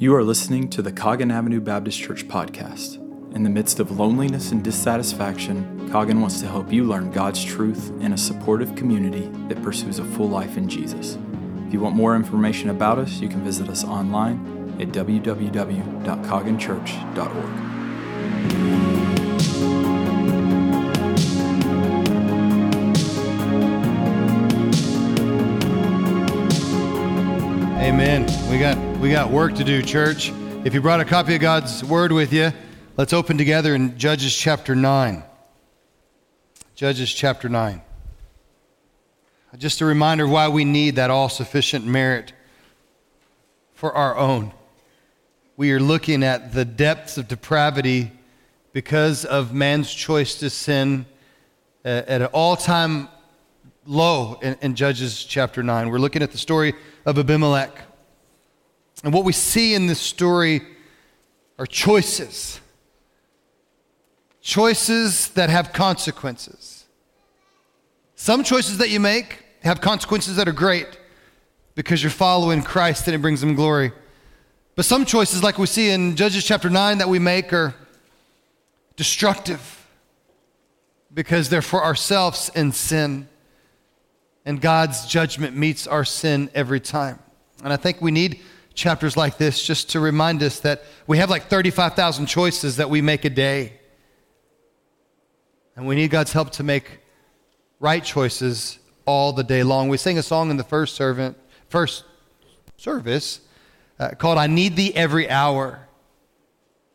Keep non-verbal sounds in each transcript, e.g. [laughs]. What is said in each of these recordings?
You are listening to the Coggin Avenue Baptist Church podcast. In the midst of loneliness and dissatisfaction, Coggin wants to help you learn God's truth in a supportive community that pursues a full life in Jesus. If you want more information about us, you can visit us online at www.cogginchurch.org. We got work to do, church. If you brought a copy of God's word with you, let's open together in Judges chapter 9. Judges chapter 9. Just a reminder of why we need that all sufficient merit for our own. We are looking at the depths of depravity because of man's choice to sin uh, at an all time low in, in Judges chapter 9. We're looking at the story of Abimelech. And what we see in this story are choices. Choices that have consequences. Some choices that you make have consequences that are great because you're following Christ and it brings him glory. But some choices, like we see in Judges chapter 9, that we make are destructive because they're for ourselves in sin and God's judgment meets our sin every time. And I think we need chapters like this just to remind us that we have like 35,000 choices that we make a day. And we need God's help to make right choices all the day long. We sang a song in the first servant, first service uh, called I Need Thee Every Hour.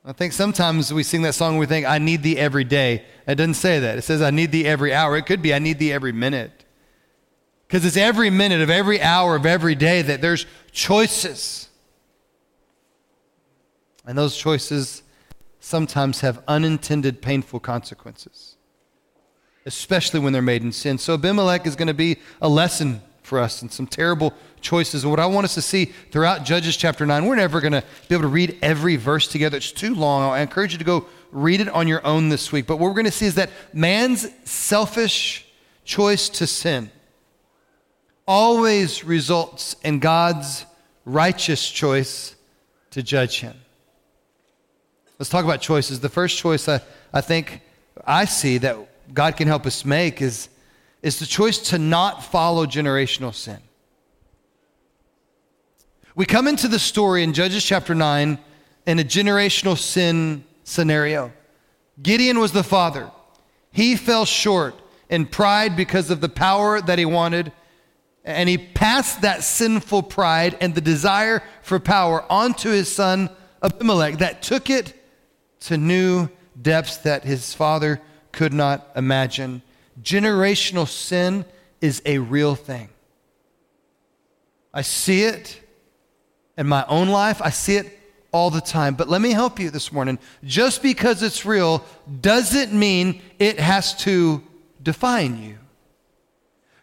I think sometimes we sing that song and we think, I need thee every day. It doesn't say that. It says, I need thee every hour. It could be, I need thee every minute. Because it's every minute of every hour of every day that there's choices. And those choices sometimes have unintended painful consequences, especially when they're made in sin. So Abimelech is going to be a lesson for us in some terrible choices. And what I want us to see throughout Judges chapter 9, we're never going to be able to read every verse together. It's too long. I encourage you to go read it on your own this week. But what we're going to see is that man's selfish choice to sin always results in God's righteous choice to judge him. Let's talk about choices. The first choice I, I think I see that God can help us make is, is the choice to not follow generational sin. We come into the story in Judges chapter 9 in a generational sin scenario. Gideon was the father. He fell short in pride because of the power that he wanted and he passed that sinful pride and the desire for power onto his son Abimelech that took it to new depths that his father could not imagine. Generational sin is a real thing. I see it in my own life, I see it all the time. But let me help you this morning. Just because it's real doesn't mean it has to define you.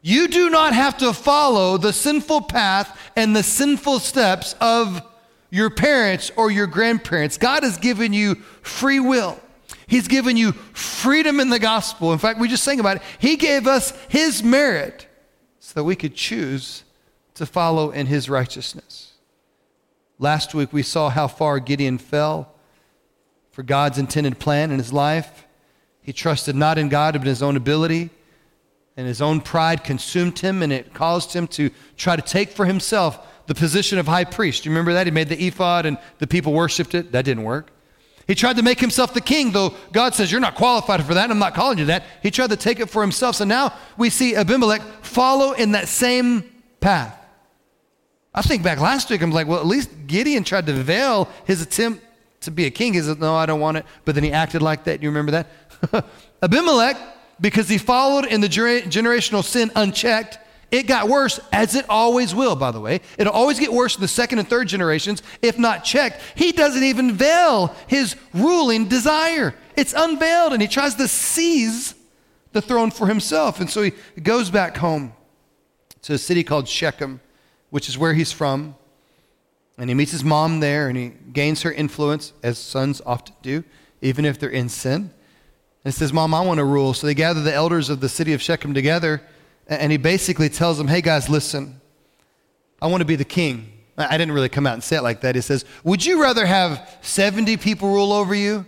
You do not have to follow the sinful path and the sinful steps of your parents or your grandparents. God has given you free will. He's given you freedom in the gospel. In fact, we just sang about it. He gave us His merit so that we could choose to follow in His righteousness. Last week, we saw how far Gideon fell for God's intended plan in his life. He trusted not in God, but in his own ability and his own pride consumed him, and it caused him to try to take for himself the position of high priest. You remember that? He made the ephod, and the people worshiped it. That didn't work. He tried to make himself the king, though God says, You're not qualified for that. I'm not calling you that. He tried to take it for himself. So now we see Abimelech follow in that same path. I think back last week, I'm like, well, at least Gideon tried to veil his attempt to be a king. He said, No, I don't want it. But then he acted like that. You remember that? [laughs] Abimelech because he followed in the generational sin unchecked, it got worse, as it always will, by the way. It'll always get worse in the second and third generations if not checked. He doesn't even veil his ruling desire, it's unveiled, and he tries to seize the throne for himself. And so he goes back home to a city called Shechem, which is where he's from. And he meets his mom there and he gains her influence, as sons often do, even if they're in sin. And says, Mom, I want to rule. So they gather the elders of the city of Shechem together, and he basically tells them, Hey guys, listen, I want to be the king. I didn't really come out and say it like that. He says, Would you rather have 70 people rule over you?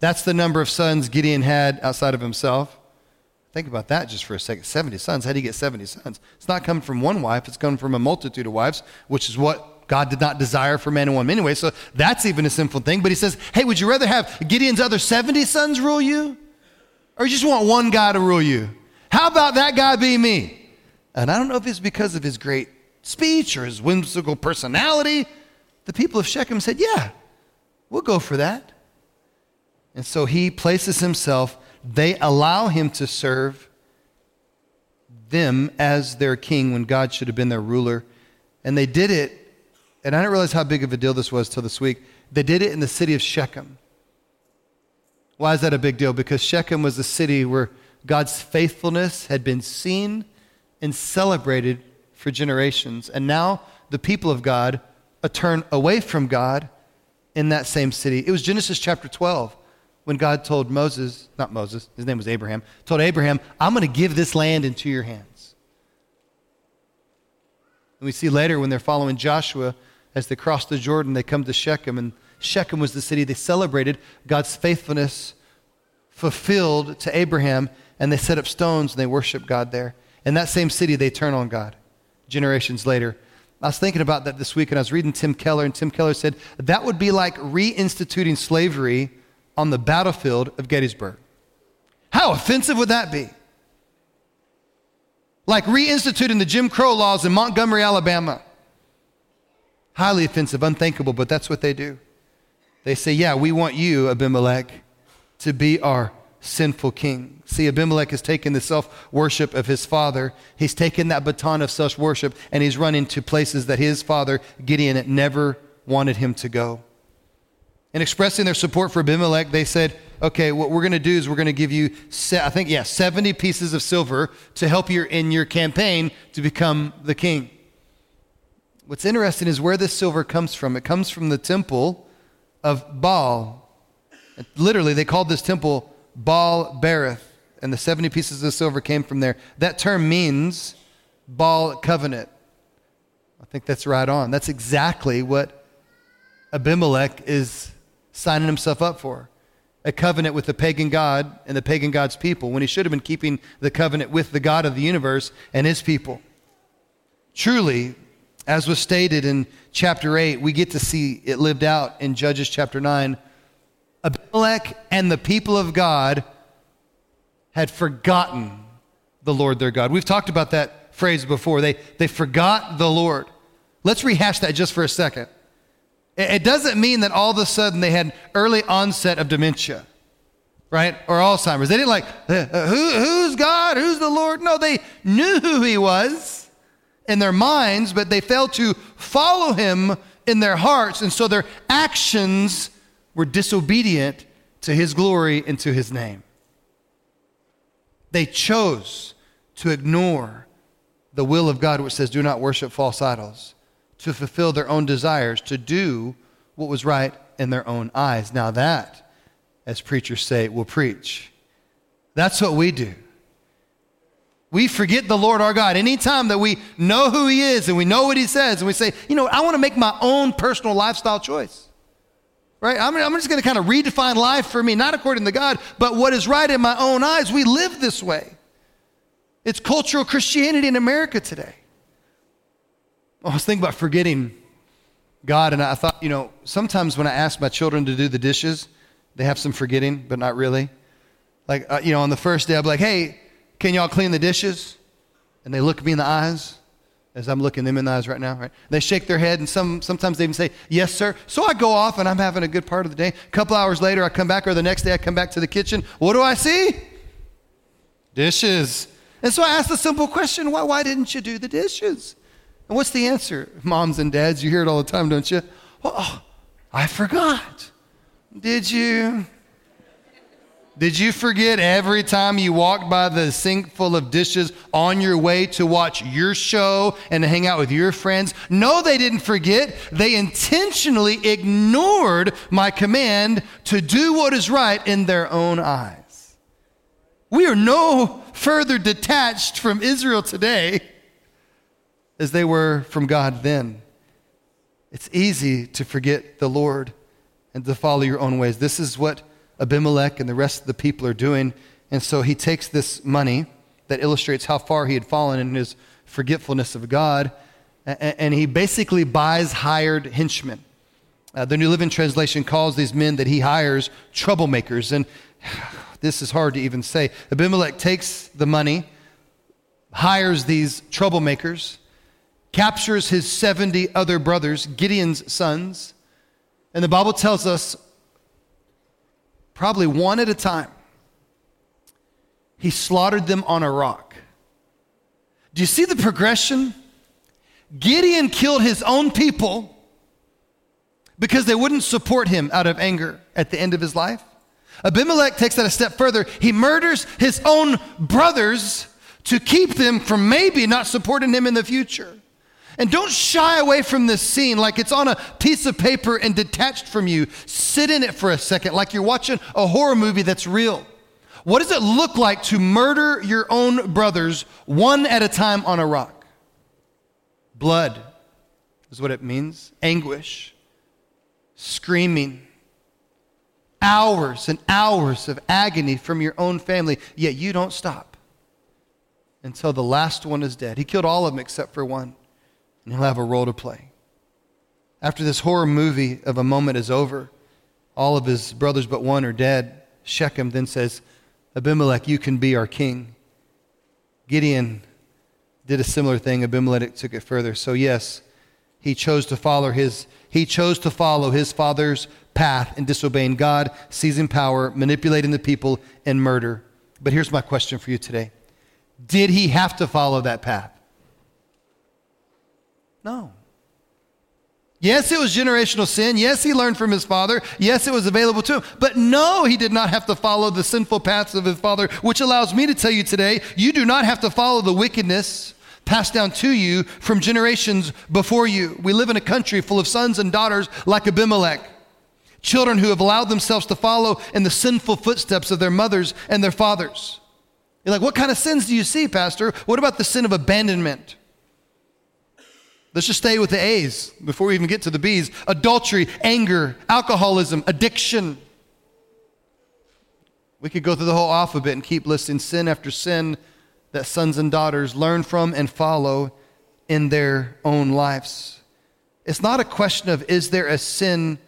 That's the number of sons Gideon had outside of himself. Think about that just for a second. 70 sons. How do you get 70 sons? It's not coming from one wife, it's coming from a multitude of wives, which is what God did not desire for man and woman anyway. So that's even a sinful thing. But he says, Hey, would you rather have Gideon's other 70 sons rule you? Or you just want one guy to rule you? How about that guy be me? And I don't know if it's because of his great speech or his whimsical personality. The people of Shechem said, Yeah, we'll go for that. And so he places himself, they allow him to serve them as their king when God should have been their ruler. And they did it, and I didn't realize how big of a deal this was till this week. They did it in the city of Shechem. Why is that a big deal? Because Shechem was the city where God's faithfulness had been seen and celebrated for generations. And now the people of God turn away from God in that same city. It was Genesis chapter 12 when God told Moses, not Moses, his name was Abraham, told Abraham, I'm going to give this land into your hands. And we see later when they're following Joshua, as they cross the Jordan, they come to Shechem, and Shechem was the city they celebrated God's faithfulness fulfilled to Abraham, and they set up stones and they worship God there. In that same city, they turn on God generations later. I was thinking about that this week, and I was reading Tim Keller, and Tim Keller said that would be like reinstituting slavery on the battlefield of Gettysburg. How offensive would that be? Like reinstituting the Jim Crow laws in Montgomery, Alabama. Highly offensive, unthinkable, but that's what they do. They say, Yeah, we want you, Abimelech, to be our sinful king. See, Abimelech has taken the self worship of his father. He's taken that baton of self worship and he's run into places that his father, Gideon, never wanted him to go. In expressing their support for Abimelech, they said, okay, what we're going to do is we're going to give you, I think, yeah, 70 pieces of silver to help you in your campaign to become the king. What's interesting is where this silver comes from. It comes from the temple of Baal. Literally, they called this temple Baal Berith, and the 70 pieces of silver came from there. That term means Baal covenant. I think that's right on. That's exactly what Abimelech is signing himself up for a covenant with the pagan God and the pagan God's people when he should have been keeping the covenant with the God of the universe and his people. Truly, as was stated in chapter 8, we get to see it lived out in Judges chapter 9. Abimelech and the people of God had forgotten the Lord their God. We've talked about that phrase before. They, they forgot the Lord. Let's rehash that just for a second. It doesn't mean that all of a sudden they had early onset of dementia, right? Or Alzheimer's. They didn't like, uh, Who, who's God? Who's the Lord? No, they knew who he was in their minds, but they failed to follow him in their hearts. And so their actions were disobedient to his glory and to his name. They chose to ignore the will of God, which says, Do not worship false idols to fulfill their own desires, to do what was right in their own eyes. Now, that, as preachers say, will preach. That's what we do. We forget the Lord our God. Anytime that we know who He is and we know what He says, and we say, you know, I want to make my own personal lifestyle choice. Right? I'm, I'm just going to kind of redefine life for me, not according to God, but what is right in my own eyes. We live this way. It's cultural Christianity in America today. I was thinking about forgetting God, and I thought, you know, sometimes when I ask my children to do the dishes, they have some forgetting, but not really. Like, uh, you know, on the first day, I'll be like, hey, can y'all clean the dishes? And they look me in the eyes as I'm looking them in the eyes right now, right? They shake their head, and some, sometimes they even say, yes, sir. So I go off, and I'm having a good part of the day. A couple hours later, I come back, or the next day, I come back to the kitchen. What do I see? Dishes. And so I ask the simple question why, why didn't you do the dishes? And what's the answer? Moms and dads, you hear it all the time, don't you? Oh, I forgot. Did you? Did you forget every time you walked by the sink full of dishes on your way to watch your show and to hang out with your friends? No, they didn't forget. They intentionally ignored my command to do what is right in their own eyes. We are no further detached from Israel today as they were from God then. It's easy to forget the Lord and to follow your own ways. This is what Abimelech and the rest of the people are doing. And so he takes this money that illustrates how far he had fallen in his forgetfulness of God, and he basically buys hired henchmen. Uh, the New Living Translation calls these men that he hires troublemakers. And [sighs] this is hard to even say. Abimelech takes the money, hires these troublemakers, captures his 70 other brothers, Gideon's sons, and the Bible tells us probably one at a time, he slaughtered them on a rock. Do you see the progression? Gideon killed his own people because they wouldn't support him out of anger at the end of his life. Abimelech takes that a step further. He murders his own brothers to keep them from maybe not supporting him in the future. And don't shy away from this scene like it's on a piece of paper and detached from you. Sit in it for a second, like you're watching a horror movie that's real. What does it look like to murder your own brothers one at a time on a rock? Blood is what it means, anguish, screaming, hours and hours of agony from your own family, yet you don't stop until the last one is dead. He killed all of them except for one and he'll have a role to play. After this horror movie of a moment is over, all of his brothers but one are dead. Shechem then says, Abimelech, you can be our king. Gideon did a similar thing. Abimelech took it further. So yes, he chose to follow his he chose to follow his father's path in disobeying God, seizing power, manipulating the people, and murder. But here's my question for you today. Did he have to follow that path? No. Yes, it was generational sin. Yes, he learned from his father. Yes, it was available to him. But no, he did not have to follow the sinful paths of his father, which allows me to tell you today you do not have to follow the wickedness passed down to you from generations before you. We live in a country full of sons and daughters like Abimelech, children who have allowed themselves to follow in the sinful footsteps of their mothers and their fathers. You're like, what kind of sins do you see, Pastor? What about the sin of abandonment? Let's just stay with the A's before we even get to the B's adultery, anger, alcoholism, addiction. We could go through the whole alphabet and keep listing sin after sin that sons and daughters learn from and follow in their own lives. It's not a question of is there a sin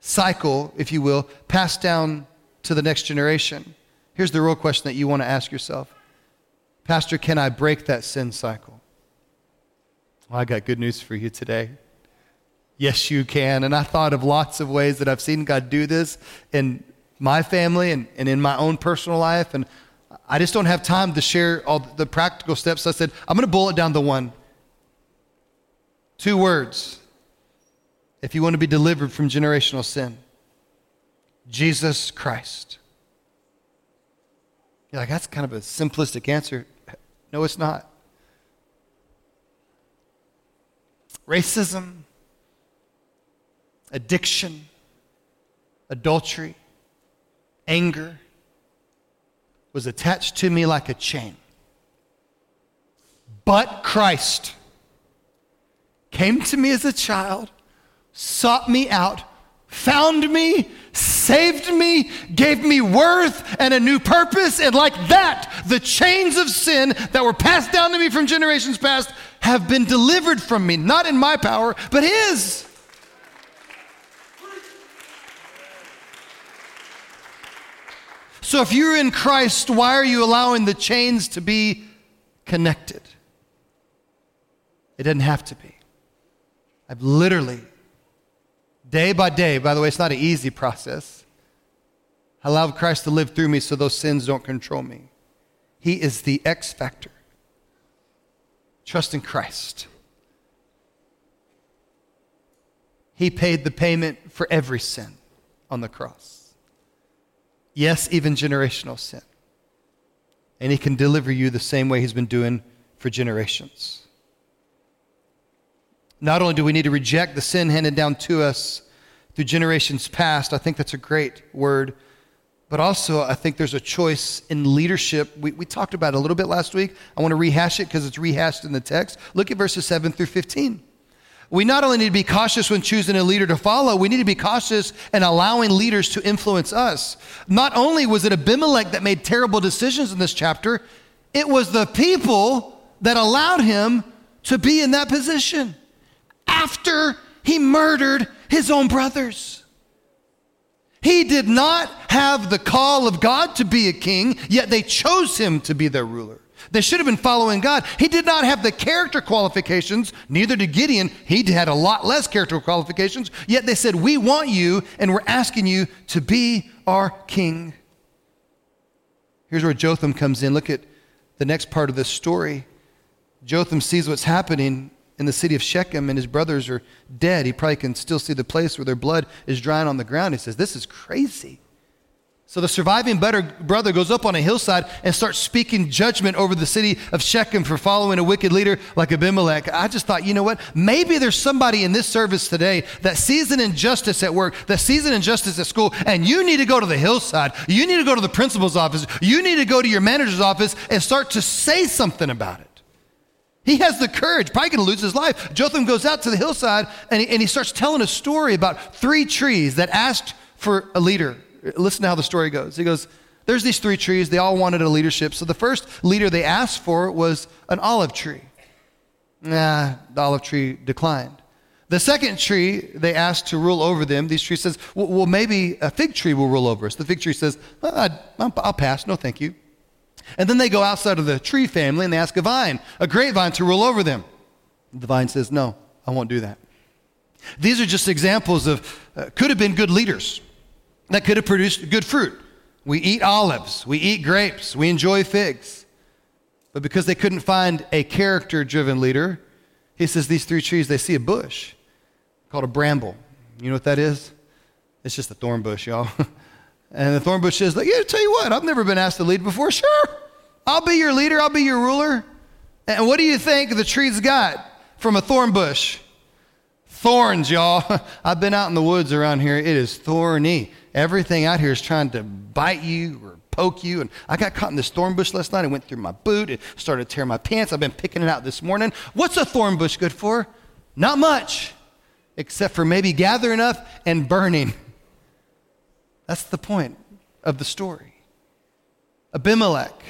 cycle, if you will, passed down to the next generation. Here's the real question that you want to ask yourself Pastor, can I break that sin cycle? Well, I got good news for you today. Yes, you can. And I thought of lots of ways that I've seen God do this in my family and, and in my own personal life. And I just don't have time to share all the practical steps. So I said, I'm going to bullet down the one. Two words. If you want to be delivered from generational sin, Jesus Christ. You're like, that's kind of a simplistic answer. No, it's not. Racism, addiction, adultery, anger was attached to me like a chain. But Christ came to me as a child, sought me out, found me, saved me, gave me worth and a new purpose. And like that, the chains of sin that were passed down to me from generations past have been delivered from me, not in my power, but His. So if you're in Christ, why are you allowing the chains to be connected? It doesn't have to be. I've literally Day by day, by the way, it's not an easy process. I allow Christ to live through me so those sins don't control me. He is the X factor. Trust in Christ. He paid the payment for every sin on the cross. Yes, even generational sin. And He can deliver you the same way He's been doing for generations. Not only do we need to reject the sin handed down to us through generations past, I think that's a great word. But also, I think there's a choice in leadership. We, we talked about it a little bit last week. I want to rehash it because it's rehashed in the text. Look at verses 7 through 15. We not only need to be cautious when choosing a leader to follow, we need to be cautious in allowing leaders to influence us. Not only was it Abimelech that made terrible decisions in this chapter, it was the people that allowed him to be in that position after he murdered his own brothers. He did not have the call of God to be a king, yet they chose him to be their ruler. They should have been following God. He did not have the character qualifications, neither did Gideon. He had a lot less character qualifications, yet they said, We want you, and we're asking you to be our king. Here's where Jotham comes in. Look at the next part of this story. Jotham sees what's happening in the city of Shechem, and his brothers are dead. He probably can still see the place where their blood is drying on the ground. He says, This is crazy. So the surviving brother goes up on a hillside and starts speaking judgment over the city of Shechem for following a wicked leader like Abimelech. I just thought, you know what? Maybe there's somebody in this service today that sees an injustice at work, that sees an injustice at school, and you need to go to the hillside. You need to go to the principal's office. You need to go to your manager's office and start to say something about it. He has the courage, probably going to lose his life. Jotham goes out to the hillside and he, and he starts telling a story about three trees that asked for a leader. Listen to how the story goes. He goes, There's these three trees. They all wanted a leadership. So the first leader they asked for was an olive tree. Nah, the olive tree declined. The second tree they asked to rule over them, these trees says, well, well maybe a fig tree will rule over us. The fig tree says, I'll pass, no thank you. And then they go outside of the tree family and they ask a vine, a grapevine, to rule over them. The vine says, No, I won't do that. These are just examples of, uh, could have been good leaders that could have produced good fruit. We eat olives, we eat grapes, we enjoy figs. But because they couldn't find a character driven leader, he says these three trees, they see a bush called a bramble. You know what that is? It's just a thorn bush, y'all. [laughs] And the thorn bush says, like, yeah, tell you what, I've never been asked to lead before. Sure, I'll be your leader, I'll be your ruler. And what do you think the tree's got from a thorn bush? Thorns, y'all. [laughs] I've been out in the woods around here. It is thorny. Everything out here is trying to bite you or poke you. And I got caught in this thorn bush last night. It went through my boot. It started tearing my pants. I've been picking it out this morning. What's a thorn bush good for? Not much, except for maybe gathering up and burning. That's the point of the story. Abimelech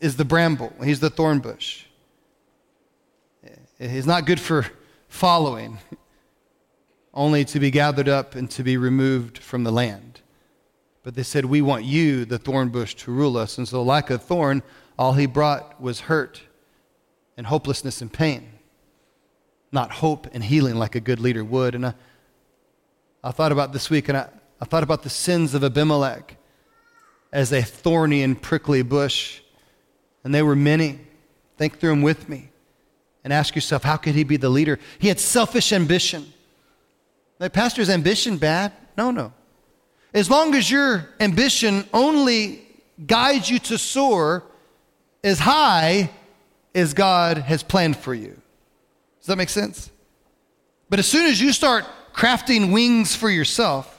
is the bramble, he's the thorn bush. He's not good for following, only to be gathered up and to be removed from the land. But they said, We want you, the thorn bush, to rule us. And so, like a thorn, all he brought was hurt and hopelessness and pain, not hope and healing like a good leader would. And I, I thought about this week, and I, I thought about the sins of Abimelech as a thorny and prickly bush, and they were many. Think through them with me and ask yourself, how could he be the leader? He had selfish ambition. Like, Pastor's ambition bad? No, no. As long as your ambition only guides you to soar as high as God has planned for you. Does that make sense? But as soon as you start crafting wings for yourself,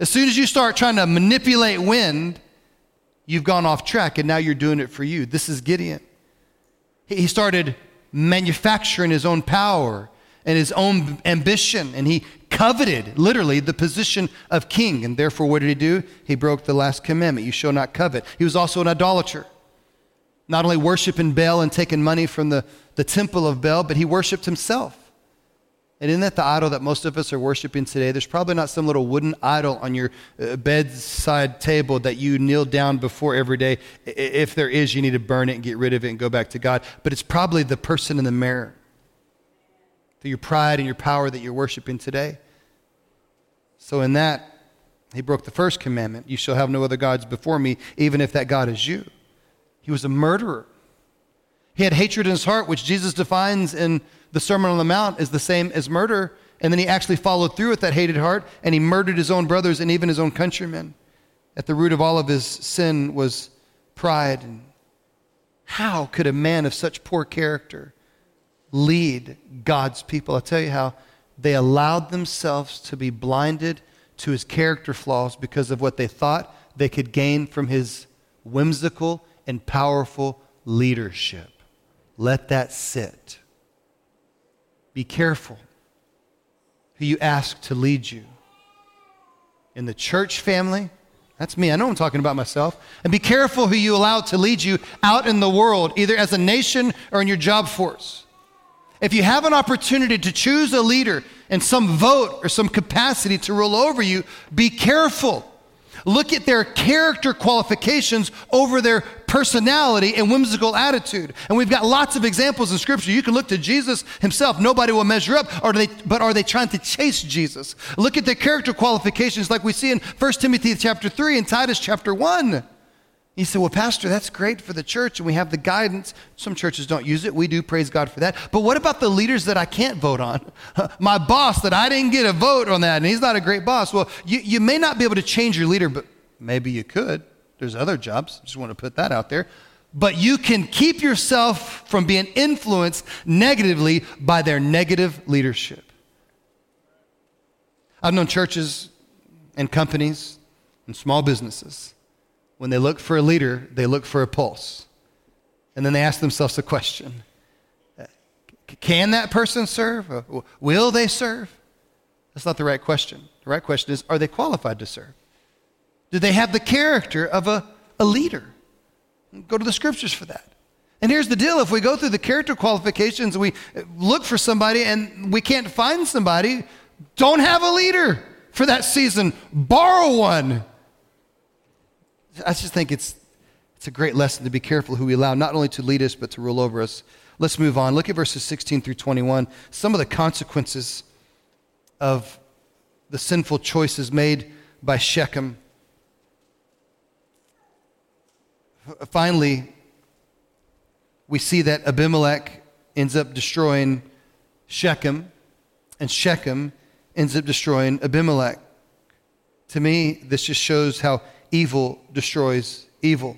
as soon as you start trying to manipulate wind, you've gone off track and now you're doing it for you. This is Gideon. He started manufacturing his own power and his own ambition, and he coveted, literally, the position of king. And therefore, what did he do? He broke the last commandment you shall not covet. He was also an idolater. Not only worshiping Baal and taking money from the, the temple of Baal, but he worshiped himself. And isn't that the idol that most of us are worshiping today? There's probably not some little wooden idol on your uh, bedside table that you kneel down before every day. If there is, you need to burn it and get rid of it and go back to God. But it's probably the person in the mirror. Through your pride and your power that you're worshiping today. So, in that, he broke the first commandment You shall have no other gods before me, even if that God is you. He was a murderer. He had hatred in his heart, which Jesus defines in the Sermon on the Mount is the same as murder. And then he actually followed through with that hated heart, and he murdered his own brothers and even his own countrymen. At the root of all of his sin was pride. And how could a man of such poor character lead God's people? I'll tell you how. They allowed themselves to be blinded to his character flaws because of what they thought they could gain from his whimsical and powerful leadership. Let that sit. Be careful who you ask to lead you. In the church family, that's me. I know I'm talking about myself. And be careful who you allow to lead you out in the world, either as a nation or in your job force. If you have an opportunity to choose a leader and some vote or some capacity to rule over you, be careful. Look at their character qualifications over their personality and whimsical attitude. And we've got lots of examples in Scripture. You can look to Jesus himself. Nobody will measure up, or they, but are they trying to chase Jesus? Look at their character qualifications like we see in 1 Timothy chapter 3 and Titus chapter 1. You say, well, Pastor, that's great for the church and we have the guidance. Some churches don't use it. We do, praise God for that. But what about the leaders that I can't vote on? [laughs] My boss that I didn't get a vote on that and he's not a great boss. Well, you, you may not be able to change your leader, but maybe you could. There's other jobs. Just want to put that out there. But you can keep yourself from being influenced negatively by their negative leadership. I've known churches and companies and small businesses when they look for a leader, they look for a pulse. And then they ask themselves the question Can that person serve? Uh, will they serve? That's not the right question. The right question is Are they qualified to serve? Do they have the character of a, a leader? Go to the scriptures for that. And here's the deal if we go through the character qualifications, we look for somebody and we can't find somebody, don't have a leader for that season. Borrow one. I just think it's, it's a great lesson to be careful who we allow not only to lead us, but to rule over us. Let's move on. Look at verses 16 through 21. Some of the consequences of the sinful choices made by Shechem. Finally, we see that Abimelech ends up destroying Shechem, and Shechem ends up destroying Abimelech. To me, this just shows how evil destroys evil.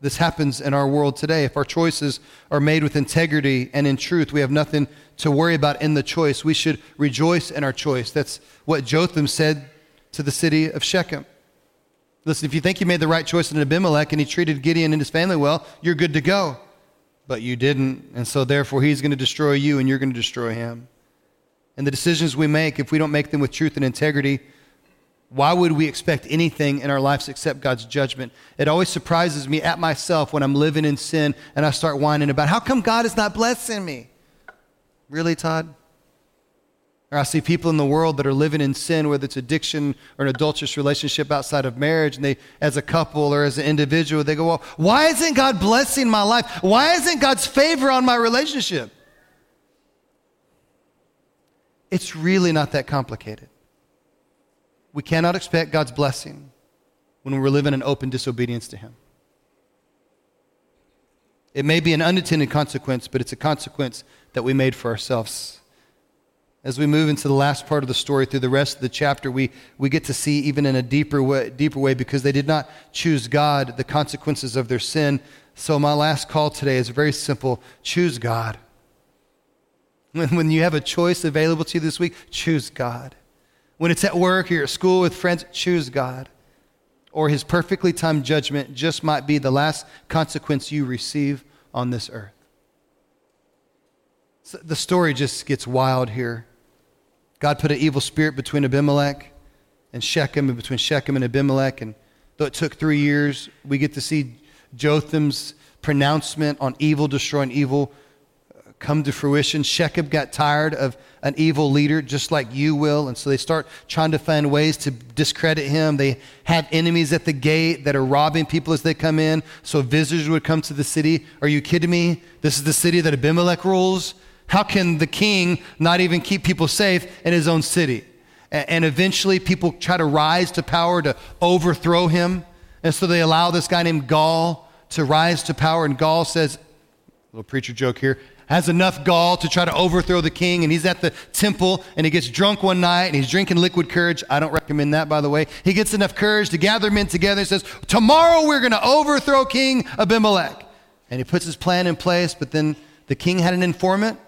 This happens in our world today. If our choices are made with integrity and in truth, we have nothing to worry about in the choice. We should rejoice in our choice. That's what Jotham said to the city of Shechem. Listen, if you think you made the right choice in Abimelech and he treated Gideon and his family well, you're good to go. But you didn't, and so therefore he's going to destroy you and you're going to destroy him. And the decisions we make, if we don't make them with truth and integrity, why would we expect anything in our lives except God's judgment? It always surprises me at myself when I'm living in sin and I start whining about how come God is not blessing me? Really, Todd? Or I see people in the world that are living in sin, whether it's addiction or an adulterous relationship outside of marriage, and they, as a couple or as an individual, they go, Well, why isn't God blessing my life? Why isn't God's favor on my relationship? It's really not that complicated. We cannot expect God's blessing when we're living in open disobedience to Him. It may be an unintended consequence, but it's a consequence that we made for ourselves. As we move into the last part of the story through the rest of the chapter, we, we get to see even in a deeper way, deeper way because they did not choose God, the consequences of their sin. So, my last call today is very simple choose God. [laughs] When, when you have a choice available to you this week, choose God. When it's at work or you're at school with friends, choose God. Or his perfectly timed judgment just might be the last consequence you receive on this earth. So the story just gets wild here. God put an evil spirit between Abimelech and Shechem, and between Shechem and Abimelech. And though it took three years, we get to see Jotham's pronouncement on evil destroying evil come to fruition. Shechem got tired of an evil leader just like you will, and so they start trying to find ways to discredit him. They have enemies at the gate that are robbing people as they come in, so visitors would come to the city. Are you kidding me? This is the city that Abimelech rules? How can the king not even keep people safe in his own city? And eventually, people try to rise to power to overthrow him. And so they allow this guy named Gaal to rise to power. And Gaal says, little preacher joke here, has enough gall to try to overthrow the king, and he's at the temple and he gets drunk one night and he's drinking liquid courage. I don't recommend that, by the way. He gets enough courage to gather men together and says, Tomorrow we're going to overthrow King Abimelech. And he puts his plan in place, but then the king had an informant.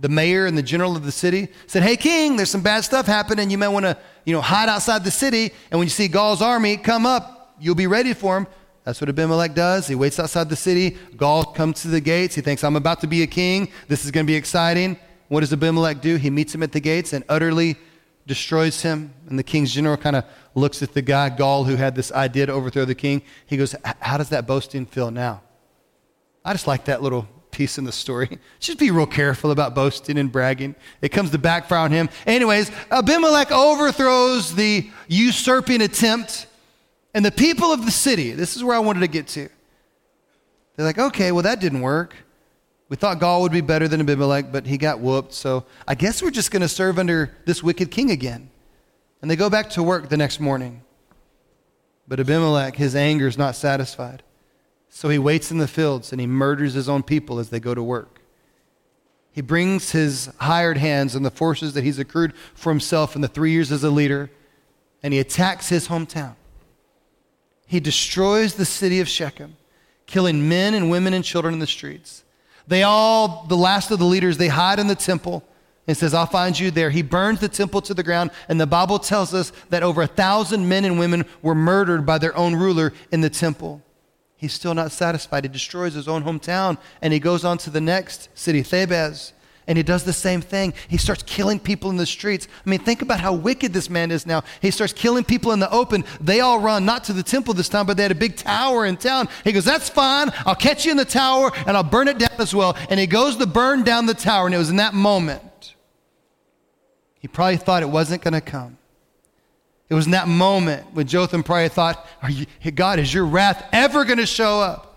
The mayor and the general of the city said, Hey, king, there's some bad stuff happening. You may want to you know, hide outside the city. And when you see Gaal's army come up, you'll be ready for him. That's what Abimelech does. He waits outside the city. Gaal comes to the gates. He thinks, I'm about to be a king. This is going to be exciting. What does Abimelech do? He meets him at the gates and utterly destroys him. And the king's general kind of looks at the guy, Gaal, who had this idea to overthrow the king. He goes, How does that boasting feel now? I just like that little piece in the story. [laughs] Just be real careful about boasting and bragging. It comes to backfire on him. Anyways, Abimelech overthrows the usurping attempt, and the people of the city, this is where I wanted to get to. They're like, okay, well, that didn't work. We thought Gaal would be better than Abimelech, but he got whooped, so I guess we're just going to serve under this wicked king again. And they go back to work the next morning. But Abimelech, his anger is not satisfied. So he waits in the fields and he murders his own people as they go to work. He brings his hired hands and the forces that he's accrued for himself in the three years as a leader, and he attacks his hometown. He destroys the city of Shechem, killing men and women and children in the streets. They all, the last of the leaders, they hide in the temple and says, I'll find you there. He burns the temple to the ground, and the Bible tells us that over a thousand men and women were murdered by their own ruler in the temple. He's still not satisfied. He destroys his own hometown and he goes on to the next city, Thebez, and he does the same thing. He starts killing people in the streets. I mean, think about how wicked this man is now. He starts killing people in the open. They all run, not to the temple this time, but they had a big tower in town. He goes, That's fine. I'll catch you in the tower and I'll burn it down as well. And he goes to burn down the tower. And it was in that moment, he probably thought it wasn't going to come. It was in that moment when Jotham probably thought, you, God, is your wrath ever going to show up?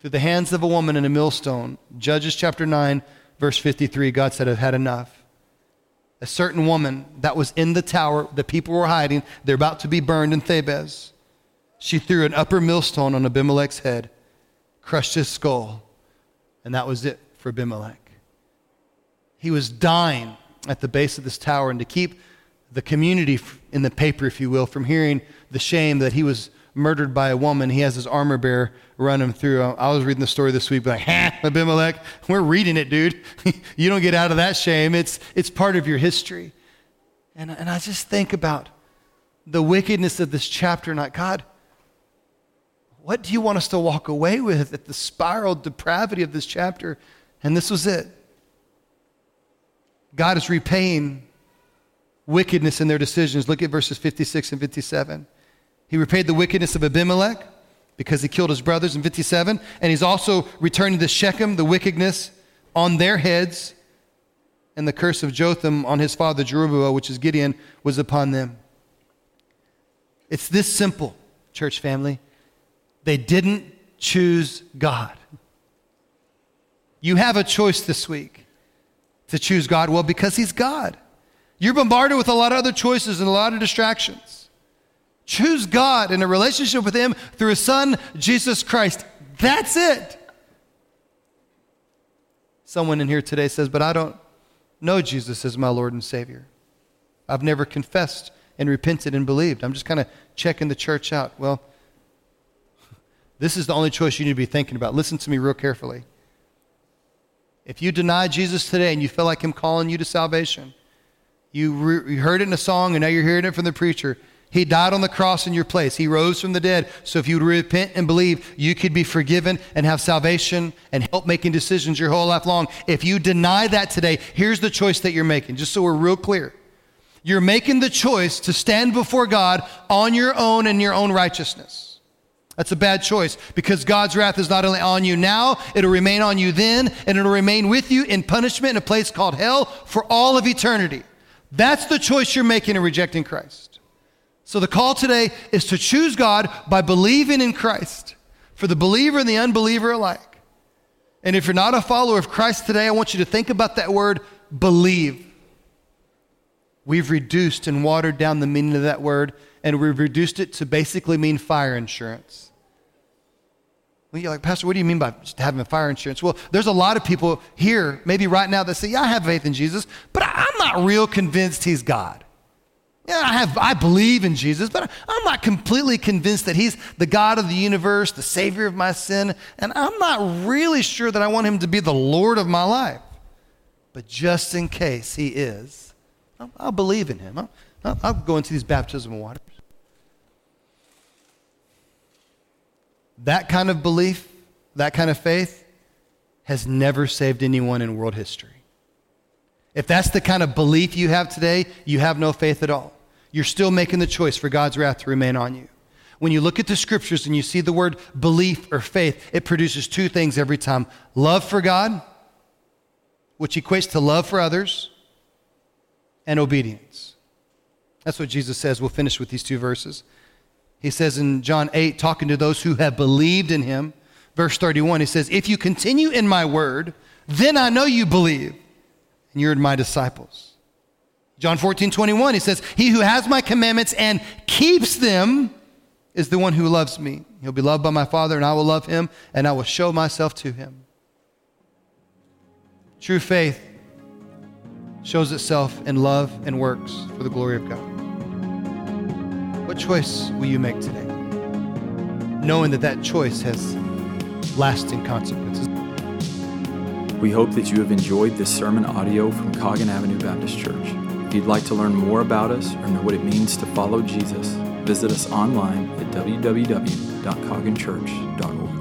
Through the hands of a woman in a millstone. Judges chapter 9, verse 53, God said, I've had enough. A certain woman that was in the tower, the people were hiding, they're about to be burned in Thebez. She threw an upper millstone on Abimelech's head, crushed his skull, and that was it for Abimelech. He was dying at the base of this tower, and to keep the community in the paper, if you will, from hearing the shame that he was murdered by a woman. He has his armor bearer run him through. I was reading the story this week, like, ha, Abimelech, we're reading it, dude. [laughs] you don't get out of that shame. It's, it's part of your history. And, and I just think about the wickedness of this chapter, not God, what do you want us to walk away with at the spiral depravity of this chapter? And this was it. God is repaying wickedness in their decisions. Look at verses 56 and 57. He repaid the wickedness of Abimelech because he killed his brothers in 57. And he's also returning to Shechem the wickedness on their heads. And the curse of Jotham on his father Jerubbaal, which is Gideon, was upon them. It's this simple, church family. They didn't choose God. You have a choice this week to choose God. Well, because He's God. You're bombarded with a lot of other choices and a lot of distractions. Choose God in a relationship with Him through His Son, Jesus Christ. That's it. Someone in here today says, But I don't know Jesus as my Lord and Savior. I've never confessed and repented and believed. I'm just kind of checking the church out. Well, this is the only choice you need to be thinking about. Listen to me real carefully. If you deny Jesus today and you feel like Him calling you to salvation, you, re- you heard it in a song, and now you're hearing it from the preacher. He died on the cross in your place. He rose from the dead. So if you would repent and believe, you could be forgiven and have salvation and help making decisions your whole life long. If you deny that today, here's the choice that you're making, just so we're real clear. You're making the choice to stand before God on your own and your own righteousness. That's a bad choice because God's wrath is not only on you now, it'll remain on you then, and it'll remain with you in punishment in a place called hell for all of eternity. That's the choice you're making in rejecting Christ. So the call today is to choose God by believing in Christ for the believer and the unbeliever alike. And if you're not a follower of Christ today, I want you to think about that word believe. We've reduced and watered down the meaning of that word, and we've reduced it to basically mean fire insurance. Well, you're like, Pastor, what do you mean by having fire insurance? Well, there's a lot of people here, maybe right now, that say, Yeah, I have faith in Jesus, but I'm not real convinced he's God. Yeah, I have I believe in Jesus, but I'm not completely convinced that he's the God of the universe, the savior of my sin, and I'm not really sure that I want him to be the Lord of my life. But just in case he is, I'll, I'll believe in him. I'll, I'll, I'll go into these baptismal waters. That kind of belief, that kind of faith, has never saved anyone in world history. If that's the kind of belief you have today, you have no faith at all. You're still making the choice for God's wrath to remain on you. When you look at the scriptures and you see the word belief or faith, it produces two things every time love for God, which equates to love for others, and obedience. That's what Jesus says. We'll finish with these two verses. He says in John 8, talking to those who have believed in him, verse 31, he says, If you continue in my word, then I know you believe, and you're my disciples. John 14, 21, he says, He who has my commandments and keeps them is the one who loves me. He'll be loved by my Father, and I will love him, and I will show myself to him. True faith shows itself in love and works for the glory of God. What choice will you make today? Knowing that that choice has lasting consequences. We hope that you have enjoyed this sermon audio from Coggin Avenue Baptist Church. If you'd like to learn more about us or know what it means to follow Jesus, visit us online at www.cogginchurch.org.